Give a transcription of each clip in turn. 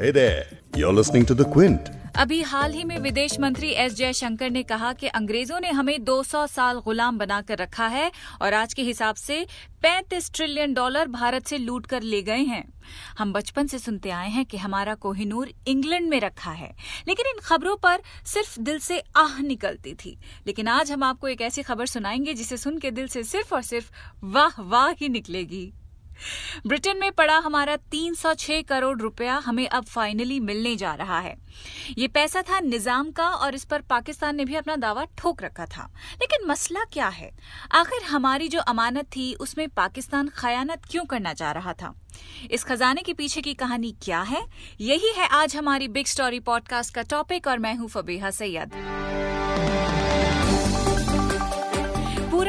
Hey there. अभी हाल ही में विदेश मंत्री एस जयशंकर ने कहा कि अंग्रेज़ों ने हमें 200 साल गुलाम बनाकर रखा है और आज के हिसाब से 35 ट्रिलियन डॉलर भारत से लूट कर ले गए हैं। हम बचपन से सुनते आए हैं कि हमारा कोहिनूर इंग्लैंड में रखा है। लेकिन इन खबरों पर सिर्फ़ दिल से आह निकलती थी। लेकिन आज हम आपको एक ऐसी खबर सुनाएँगे जिसे सुन के दिल से सिर्फ़ और सिर्फ़ वाह वाह ही निकलेगी। ब्रिटेन में पड़ा हमारा 306 करोड़ रुपया हमें अब फाइनली मिलने जा रहा है। ये पैसा था निज़ाम का और इस पर पाकिस्तान ने भी अपना दावा ठोक रखा था। लेकिन मसला क्या है? आखिर हमारी जो अमानत थी, उसमें पाकिस्तान खयानत क्यों करना चाह रहा था? इस खजाने के पीछे की कहानी क्या है? यही है आज हमारी बिग स्टोरी पॉडकास्ट का टॉपिक और मैं हूँ फबीहा सैयद।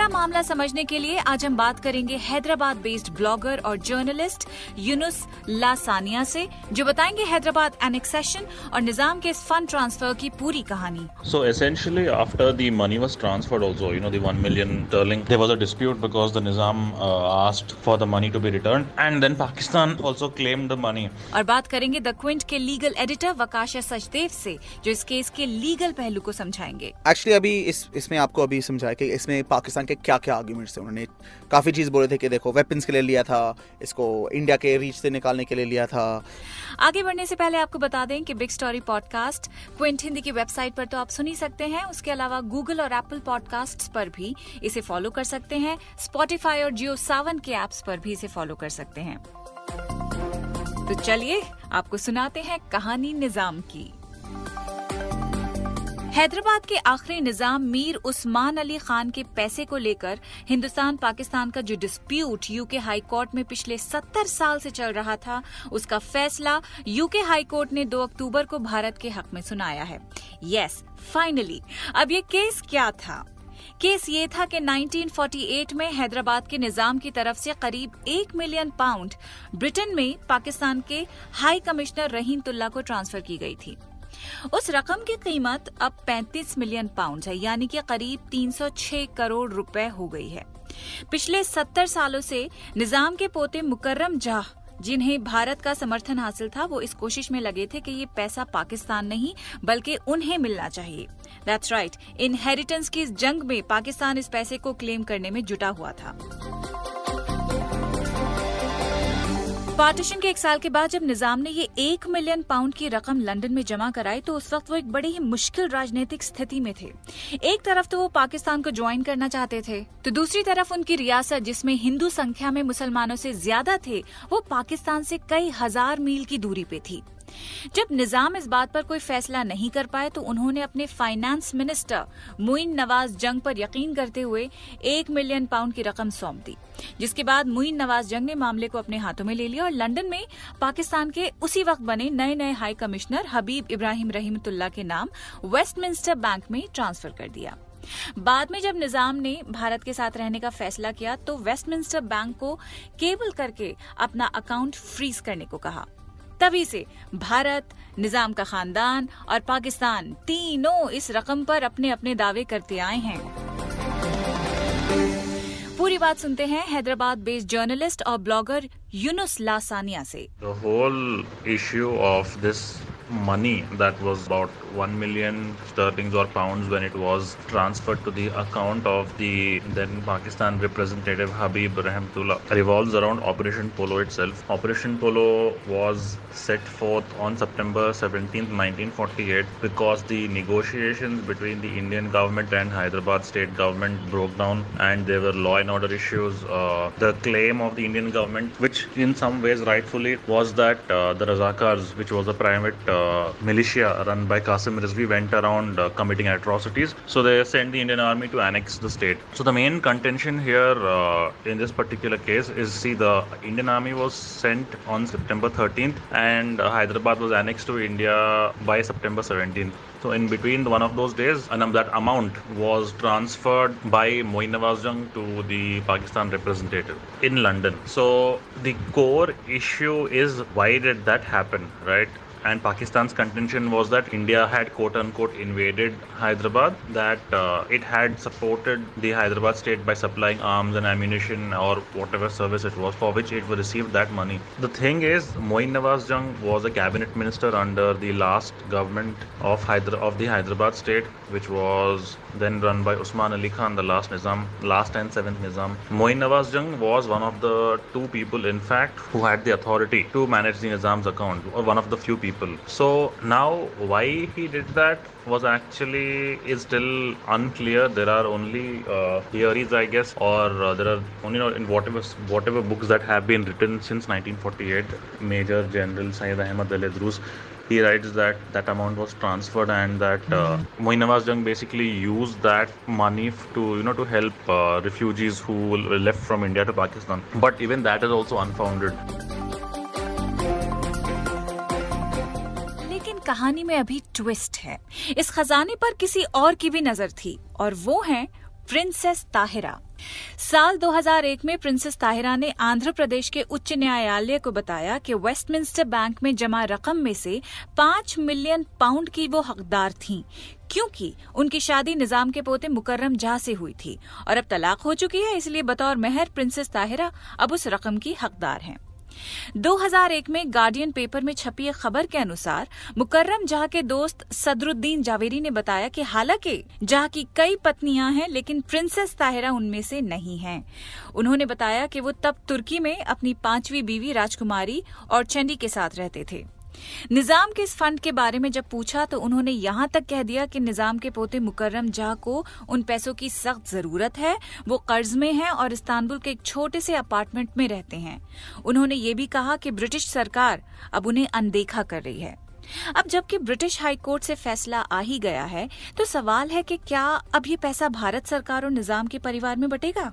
पूरा मामला समझने के लिए आज हम बात करेंगे हैदराबाद बेस्ड ब्लॉगर और जर्नलिस्ट यूनुस लासानिया से जो बताएँगे हैदराबाद एनेक्सेशन और निज़ाम के फंड ट्रांसफ़र की पूरी कहानी। So essentially after the money was transferred also you know the 1 million sterling dispute because the Nizam asked for the money to be return and then Pakistan also claimed the money और बात करेंगे the Quint के legal editor Vakasha Sachdev से जो इस case के legal पहलू को समझाएँगे। एक्चुअली अभी इस इसमें आपको अभी समझाया कि इसमें पाकिस्तान के क्या क्या आर्ग्यूमेंट्स थे उन्होंने। काफ़ी चीज़ बोले थे कि देखो वेपन्स के लिए लिया था, इसको इंडिया के रीच से निकालने के लिए लिया था। आगे बढ़ने से पहले आपको बता दें कि big story podcast Quint Hindi की वेबसाइट पर तो आप सुन ही सकते हैं। उसके अलावा गूगल और एप्पल पॉडकास्ट पर भी इसे फॉलो कर सकते हैं। स्पॉटिफाई और जियो सावन के एप्स पर भी इसे फॉलो कर सकते हैं। तो चलिए, आपको सुनाते हैं कहानी निज़ाम की। हैदराबाद के आखिरी निज़ाम मीर उस्मान अली खान के पैसे को लेकर हिंदुस्तान, पाकिस्तान का जो डिस्प्यूट यूके हाई कोर्ट में पिछले 70 साल से चल रहा था, उसका फैसला यूके हाई कोर्ट ने 2 अक्टूबर को भारत के हक में सुनाया है। यस फाइनली अब ये केस क्या था? केस ये था कि 1948 में हैदराबाद के निज़ाम की तरफ़ से करीब एक मिलियन पाउंड ब्रिटेन में पाकिस्तान के हाई कमिश्नर रहीमतुल्ला को ट्रांसफ़र की गई थी। उस रकम की कीमत अब 35 मिलियन पाउंड है, यानी कि करीब 306 करोड़ रुपए हो गई है। पिछले 70 सालों से निज़ाम के पोते मुकर्रम जाह, जिन्हें भारत का समर्थन हासिल था, वो इस कोशिश में लगे थे कि ये पैसा पाकिस्तान नहीं, बल्कि उन्हें मिलना चाहिए। दैट्स राइट इनहेरिटेंस की इस जंग में पाकिस्तान इस पैसे को क्लेम करने में जुटा हुआ था। पार्टीशन के एक साल के बाद जब निज़ाम ने ये एक मिलियन पाउंड की रकम लंदन में जमा कराई तो उस वक्त वो एक बड़ी ही मुश्किल राजनीतिक स्थिति में थे। एक तरफ़ तो वो पाकिस्तान को ज्वाइन करना चाहते थे तो दूसरी तरफ़ उनकी रियासत, जिसमें हिंदू संख्या में मुसलमानों से ज़्यादा थे, वो पाकिस्तान से कई हज़ार मील की दूरी पे थी। जब निज़ाम इस बात पर कोई फैसला नहीं कर पाए तो उन्होंने अपने फाइनेंस मिनिस्टर मुइन नवाज़ जंग पर यकीन करते हुए एक मिलियन पाउंड की रकम सौंप दी, जिसके बाद मुइन नवाज़ जंग ने मामले को अपने हाथों में ले लिया और लंदन में पाकिस्तान के उसी वक्त बने नए नए हाई कमिश्नर हबीब इब्राहिम रहीमतुल्ला के नाम वेस्टमिंस्टर बैंक में ट्रांसफ़र कर दिया। बाद में जब निज़ाम ने भारत के साथ रहने का फैसला किया तो वेस्टमिंस्टर बैंक को केबल करके अपना अकाउंट फ्रीज करने को कहा। तभी से भारत, निज़ाम का खानदान और पाकिस्तान तीनों इस रकम पर अपने अपने दावे करते आए हैं। पूरी बात सुनते हैं हैदराबाद बेस्ड जर्नलिस्ट और ब्लॉगर यूनुस लासानिया से। The whole issue of this money that was about 1 million sterlings or pounds when it was transferred to the account of the then Pakistan representative Habib Rahmatullah revolves around Operation Polo itself. Operation Polo was set forth on September 17, 1948 because the negotiations between the Indian government and Hyderabad state government broke down and there were law and order issues. Uh, the claim of the Indian government, which in some ways rightfully was that uh, the Razakars, which was a private uh, militia run by Qasim Rizvi, went around uh, committing atrocities. So they sent the Indian army to annex the state. So the main contention here uh, in this particular case is see the Indian army was sent on September 13th and uh, Hyderabad was annexed to India by September 17th. So in between one of those days, that amount was transferred by Moin Nawaz Jung to the Pakistan representative in London. So the core issue is why did that happen, right? And Pakistan's contention was that India had quote unquote invaded Hyderabad, that uh, it had supported the Hyderabad state by supplying arms and ammunition or whatever service it was for which it received that money. The thing is, Moin Nawaz Jung was a cabinet minister under the last government of Hyder- of the Hyderabad state, which was then run by Usman Ali Khan, the last Nizam, last and seventh Nizam. Moin Nawaz Jung was one of the two people, in fact, who had the authority to manage the Nizam's account, or one of the few people. So now, why he did that was actually is still unclear. There are only uh, theories, I guess, or uh, there are only you know, in whatever whatever books that have been written since 1948. Major General Syed Ahmad Ali Druz he writes that that amount was transferred and that uh, Moin Nawaz Jung basically used that money f- to you know to help uh, refugees who left from India to Pakistan. But even that is also unfounded. कहानी में अभी twist है। इस खजाने पर किसी और की भी नज़र थी और वो है प्रिंसेस ताहिरा साल 2001 में प्रिंसेस ताहिरा ने आंध्र प्रदेश के उच्च न्यायालय को बताया कि वेस्टमिंस्टर बैंक में जमा रकम में से पाँच मिलियन पाउंड की वो हकदार थीं, क्योंकि उनकी शादी निज़ाम के पोते मुकर्रम जहा से हुई थी और अब तलाक हो चुकी है, इसलिए बतौर मेहर प्रिंसेस ताहिरा अब उस रकम की हकदार हैं। 2001 में गार्डियन पेपर में छपी एक खबर के अनुसार मुकर्रम जहा के दोस्त सदरुद्दीन जावेरी ने बताया कि हालाँकि जहा की कई पत्नियाँ हैं, लेकिन प्रिंसेस ताहिरा उनमें से नहीं हैं। उन्होंने बताया कि वो तब तुर्की में अपनी पांचवी बीवी राजकुमारी और चंडी के साथ रहते थे। निज़ाम के इस फंड के बारे में जब पूछा तो उन्होंने यहाँ तक कह दिया कि निज़ाम के पोते मुकर्रम जहा को उन पैसों की सख्त ज़रूरत है। वो कर्ज में हैं और इस्तानबुल के एक छोटे से अपार्टमेंट में रहते हैं। उन्होंने ये भी कहा कि ब्रिटिश सरकार अब उन्हें अनदेखा कर रही है। अब जबकि ब्रिटिश हाईकोर्ट से फैसला आ ही गया है तो सवाल है कि क्या अब ये पैसा भारत सरकार और निज़ाम के परिवार में बटेगा?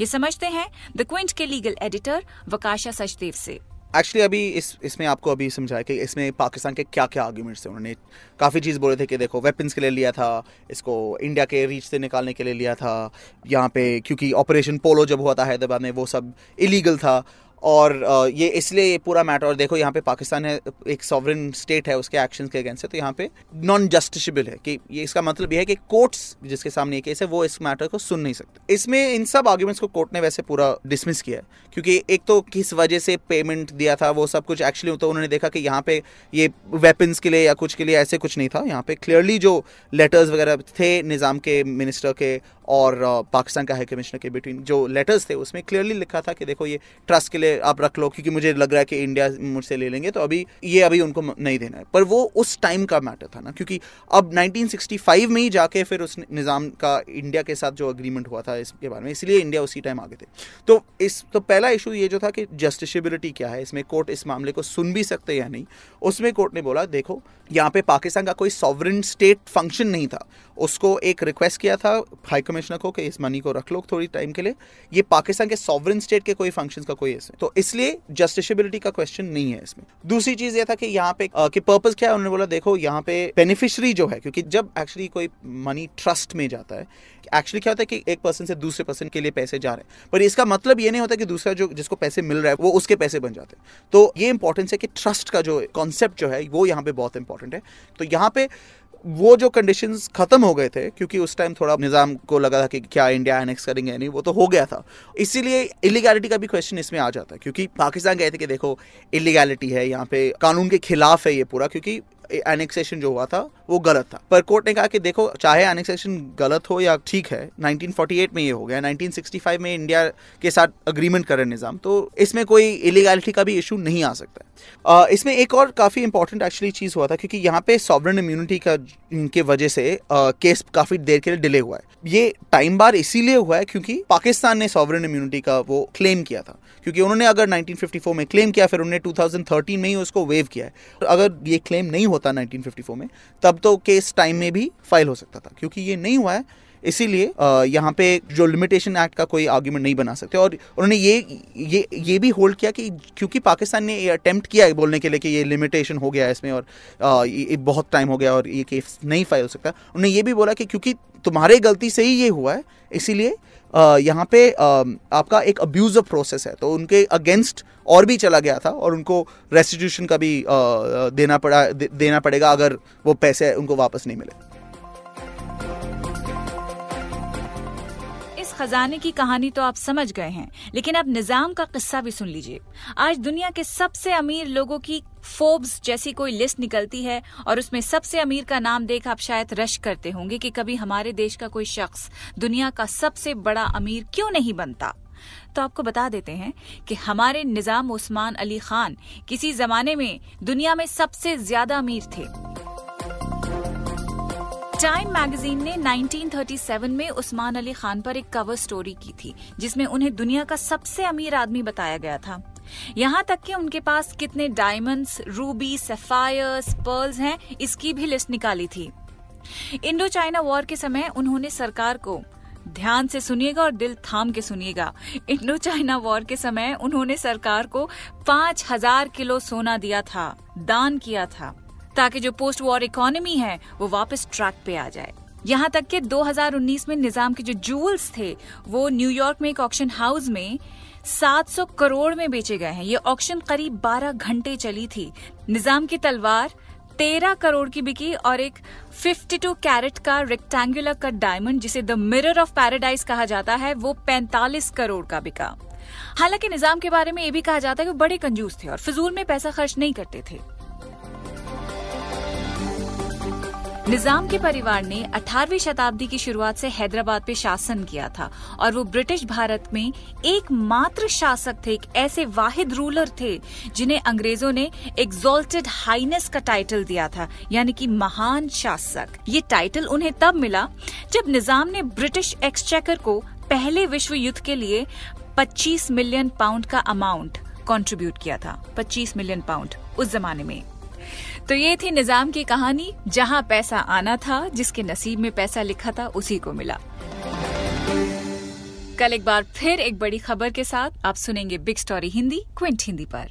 ये समझते हैं द क्विंट के लीगल एडिटर वकाशा सचदेव से। एक्चुअली अभी इस, इसमें आपको अभी समझाया कि इसमें पाकिस्तान के क्या क्या आर्ग्यूमेंट्स थे। उन्होंने काफ़ी चीज़ बोले थे कि देखो वेपन्स के लिए लिया था, इसको इंडिया के रीच से निकालने के लिए लिया था, यहाँ पे क्योंकि ऑपरेशन पोलो जब हुआ था, हैदराबाद में, वो सब इलीगल था। और ये इसलिए ये पूरा मैटर और देखो यहाँ पे पाकिस्तान है, एक सॉवरन स्टेट है, उसके एक्शन के अगेंस्ट है तो यहाँ पे नॉन जस्टिशेबल है कि ये इसका मतलब ये है कि कोर्ट्स जिसके सामने ये केस है, वो इस मैटर को सुन नहीं सकते। इसमें इन सब आर्ग्यूमेंट्स को कोर्ट ने वैसे पूरा डिसमिस किया है, क्योंकि एक तो किस वजह से पेमेंट दिया था, वो सब कुछ एक्चुअली तो उन्होंने देखा कि यहाँ पे ये वेपन्स के लिए या कुछ के लिए ऐसे कुछ नहीं था। यहाँ पे क्लियरली जो लेटर्स वगैरह थे, निज़ाम के मिनिस्टर के और पाकिस्तान का हाई कमिश्नर के बिटवीन जो लेटर्स थे, उसमें क्लियरली लिखा था कि देखो ये ट्रस्ट के लिए आप रख लो, क्योंकि मुझे लग रहा है कि इंडिया मुझसे ले लेंगे तो अभी, ये अभी उनको नहीं देना है। पर वो उस टाइम का मैटर था ना, क्योंकि अब 1965 में ही जाके फिर उस निज़ाम का इंडिया के साथ जो अग्रीमेंट हुआ था इसके बारे में, इसलिए इंडिया उसी टाइम आगे थे। तो इस तो पहला इशू ये जो था कि जस्टिशेबिलिटी क्या है, इसमें कोर्ट इस मामले को सुन भी सकते या नहीं, उसमें कोर्ट ने बोला, देखो, यहाँ पे पाकिस्तान का कोई सॉवरन स्टेट फ़ंक्शन नहीं था, उसको एक रिक्वेस्ट किया था हाई कमिश्नर को कि इस मनी को रख लो थोड़ी टाइम के लिए। ये पाकिस्तान के सॉवरन स्टेट के कोई फ़ंक्शंस का कोई इसमें तो इसलिए जस्टिशेबिलिटी का क्वेश्चन नहीं है इसमें। दूसरी चीज़ ये था कि यहाँ पे कि पर्पस क्या है? उन्होंने बोला, देखो, यहाँ पे बेनिफिशियरी जो है, क्योंकि जब एक्चुअली कोई मनी ट्रस्ट में जाता है एक्चुअली क्या होता है कि एक पर्सन से दूसरे पर्सन के लिए पैसे जा रहे हैं। पर इसका मतलब ये नहीं होता कि दूसरा जो, जिसको पैसे मिल रहा है, वो उसके पैसे बन जाते हैं। तो ये इंपॉर्टेंस है कि ट्रस्ट का जो कॉन्सेप्ट जो है, वो यहाँ पे बहुत इंपॉर्टेंट है। तो यहाँ पे वो जो कंडीशन खत्म हो गए थे, क्योंकि उस टाइम थोड़ा निज़ाम को लगा था कि क्या इंडिया एनेक्स करेंगे, नहीं, वो तो हो गया था। इसीलिए इलीगैलिटी का भी क्वेश्चन इसमें आ जाता है, क्योंकि पाकिस्तान गए थे कि देखो इलीगैलिटी है, यहाँ पे कानून के खिलाफ है ये पूरा, क्योंकि एनेक्सेशन जो हुआ था वो गलत था। पर कोर्ट ने कहा कि देखो, चाहे एनेक्सेशन गलत हो या ठीक है 1948 में ये हो गया 1965 में इंडिया के साथ अग्रीमेंट करे निज़ाम तो इसमें कोई इलीगैलिटी का भी इशू नहीं आ सकता है। इसमें एक और काफ़ी इंपॉर्टेंट एक्चुअली चीज़ हुआ था, क्योंकि यहाँ पे सॉवरन इम्यूनिटी का के वजह से केस काफ़ी देर के लिए डिले हुआ है। ये टाइम बार इसीलिए हुआ है क्योंकि पाकिस्तान ने सॉवरन इम्यूनिटी का वो क्लेम किया था। क्योंकि उन्होंने अगर 1954 में क्लेम किया, फिर उन्होंने 2013 में ही उसको वेव किया है। और अगर ये क्लेम नहीं होता 1954 में, तब तो केस टाइम में भी फ़ाइल हो सकता था क्योंकि ये नहीं हुआ है। इसीलिए यहाँ पे जो लिमिटेशन एक्ट का कोई आर्ग्यूमेंट नहीं बना सकते। और उन्होंने ये ये ये भी होल्ड किया कि क्योंकि पाकिस्तान ने अटेम्प्ट किया है बोलने के लिए कि ये लिमिटेशन हो गया है इसमें और अ, ये बहुत टाइम हो गया और ये केस नहीं फ़ाइल हो सकता। उन्होंने ये भी बोला कि क्योंकि तुम्हारे गलती से ही ये हुआ है इसीलिए यहाँ पे आपका एक अब्यूज प्रोसेस है तो उनके अगेंस्ट और भी चला गया था और उनको रेस्टिट्यूशन का भी देना पड़ा देना पड़ेगा अगर वो पैसे उनको वापस नहीं मिले। खजाने की कहानी तो आप समझ गए हैं, लेकिन अब निज़ाम का किस्सा भी सुन लीजिए। आज दुनिया के सबसे अमीर लोगों की फोर्ब्स जैसी कोई लिस्ट निकलती है, और उसमें सबसे अमीर का नाम देख आप शायद रश करते होंगे कि कभी हमारे देश का कोई शख्स दुनिया का सबसे बड़ा अमीर क्यों नहीं बनता। तो आपको बता देते हैं कि हमारे निज़ाम उस्मान अली खान किसी जमाने में दुनिया में सबसे ज़्यादा अमीर थे। टाइम मैगजीन ने 1937 में उस्मान अली खान पर एक कवर स्टोरी की थी, जिसमें उन्हें दुनिया का सबसे अमीर आदमी बताया गया था। यहाँ तक कि उनके पास कितने डायमंड्स रूबी सफायर्स पर्ल्स हैं, इसकी भी लिस्ट निकाली थी। इंडो चाइना वॉर के समय उन्होंने सरकार को, ध्यान से सुनिएगा और दिल थाम के सुनिएगा इंडो चाइना वॉर के समय उन्होंने सरकार को पाँच हज़ार किलो सोना दिया था, दान किया था। ताकि जो पोस्ट वॉर इकोनॉमी है, वो वापस ट्रैक पे आ जाए। यहाँ तक कि 2019 में निज़ाम के जो जूल्स थे, वो न्यूयॉर्क में एक ऑक्शन हाउस में 700 करोड़ में बेचे गए हैं। ये ऑक्शन करीब 12 घंटे चली थी। निज़ाम की तलवार 13 करोड़ की बिकी और एक 52 कैरेट का रेक्टेंगुलर कट डायमंड जिसे द मिरर ऑफ़ पैराडाइज कहा जाता है, वो 45 करोड़ का बिका। हालाँकि निज़ाम के बारे में ये भी कहा जाता है कि बड़े कंजूस थे और फिजूल में पैसा खर्च नहीं करते थे। निज़ाम के परिवार ने 18वीं शताब्दी की शुरुआत से हैदराबाद पे शासन किया था और वो ब्रिटिश भारत में एकमात्र शासक थे, एक ऐसे वाहिद रूलर थे जिन्हें अंग्रेज़ों ने एग्जॉल्टेड हाइनेस का टाइटल दिया था, यानी कि महान शासक। ये टाइटल उन्हें तब मिला जब निज़ाम ने ब्रिटिश एक्सचेकर को पहले विश्व युद्ध के लिए 25 मिलियन पाउंड का अमाउंट कंट्रीब्यूट किया था। 25 मिलियन पाउंड उस जमाने में। तो ये थी निज़ाम की कहानी, जहाँ पैसा आना था, जिसके नसीब में पैसा लिखा था, उसी को मिला। कल एक बार फिर एक बड़ी खबर के साथ आप सुनेंगे big story Hindi Quint Hindi पर।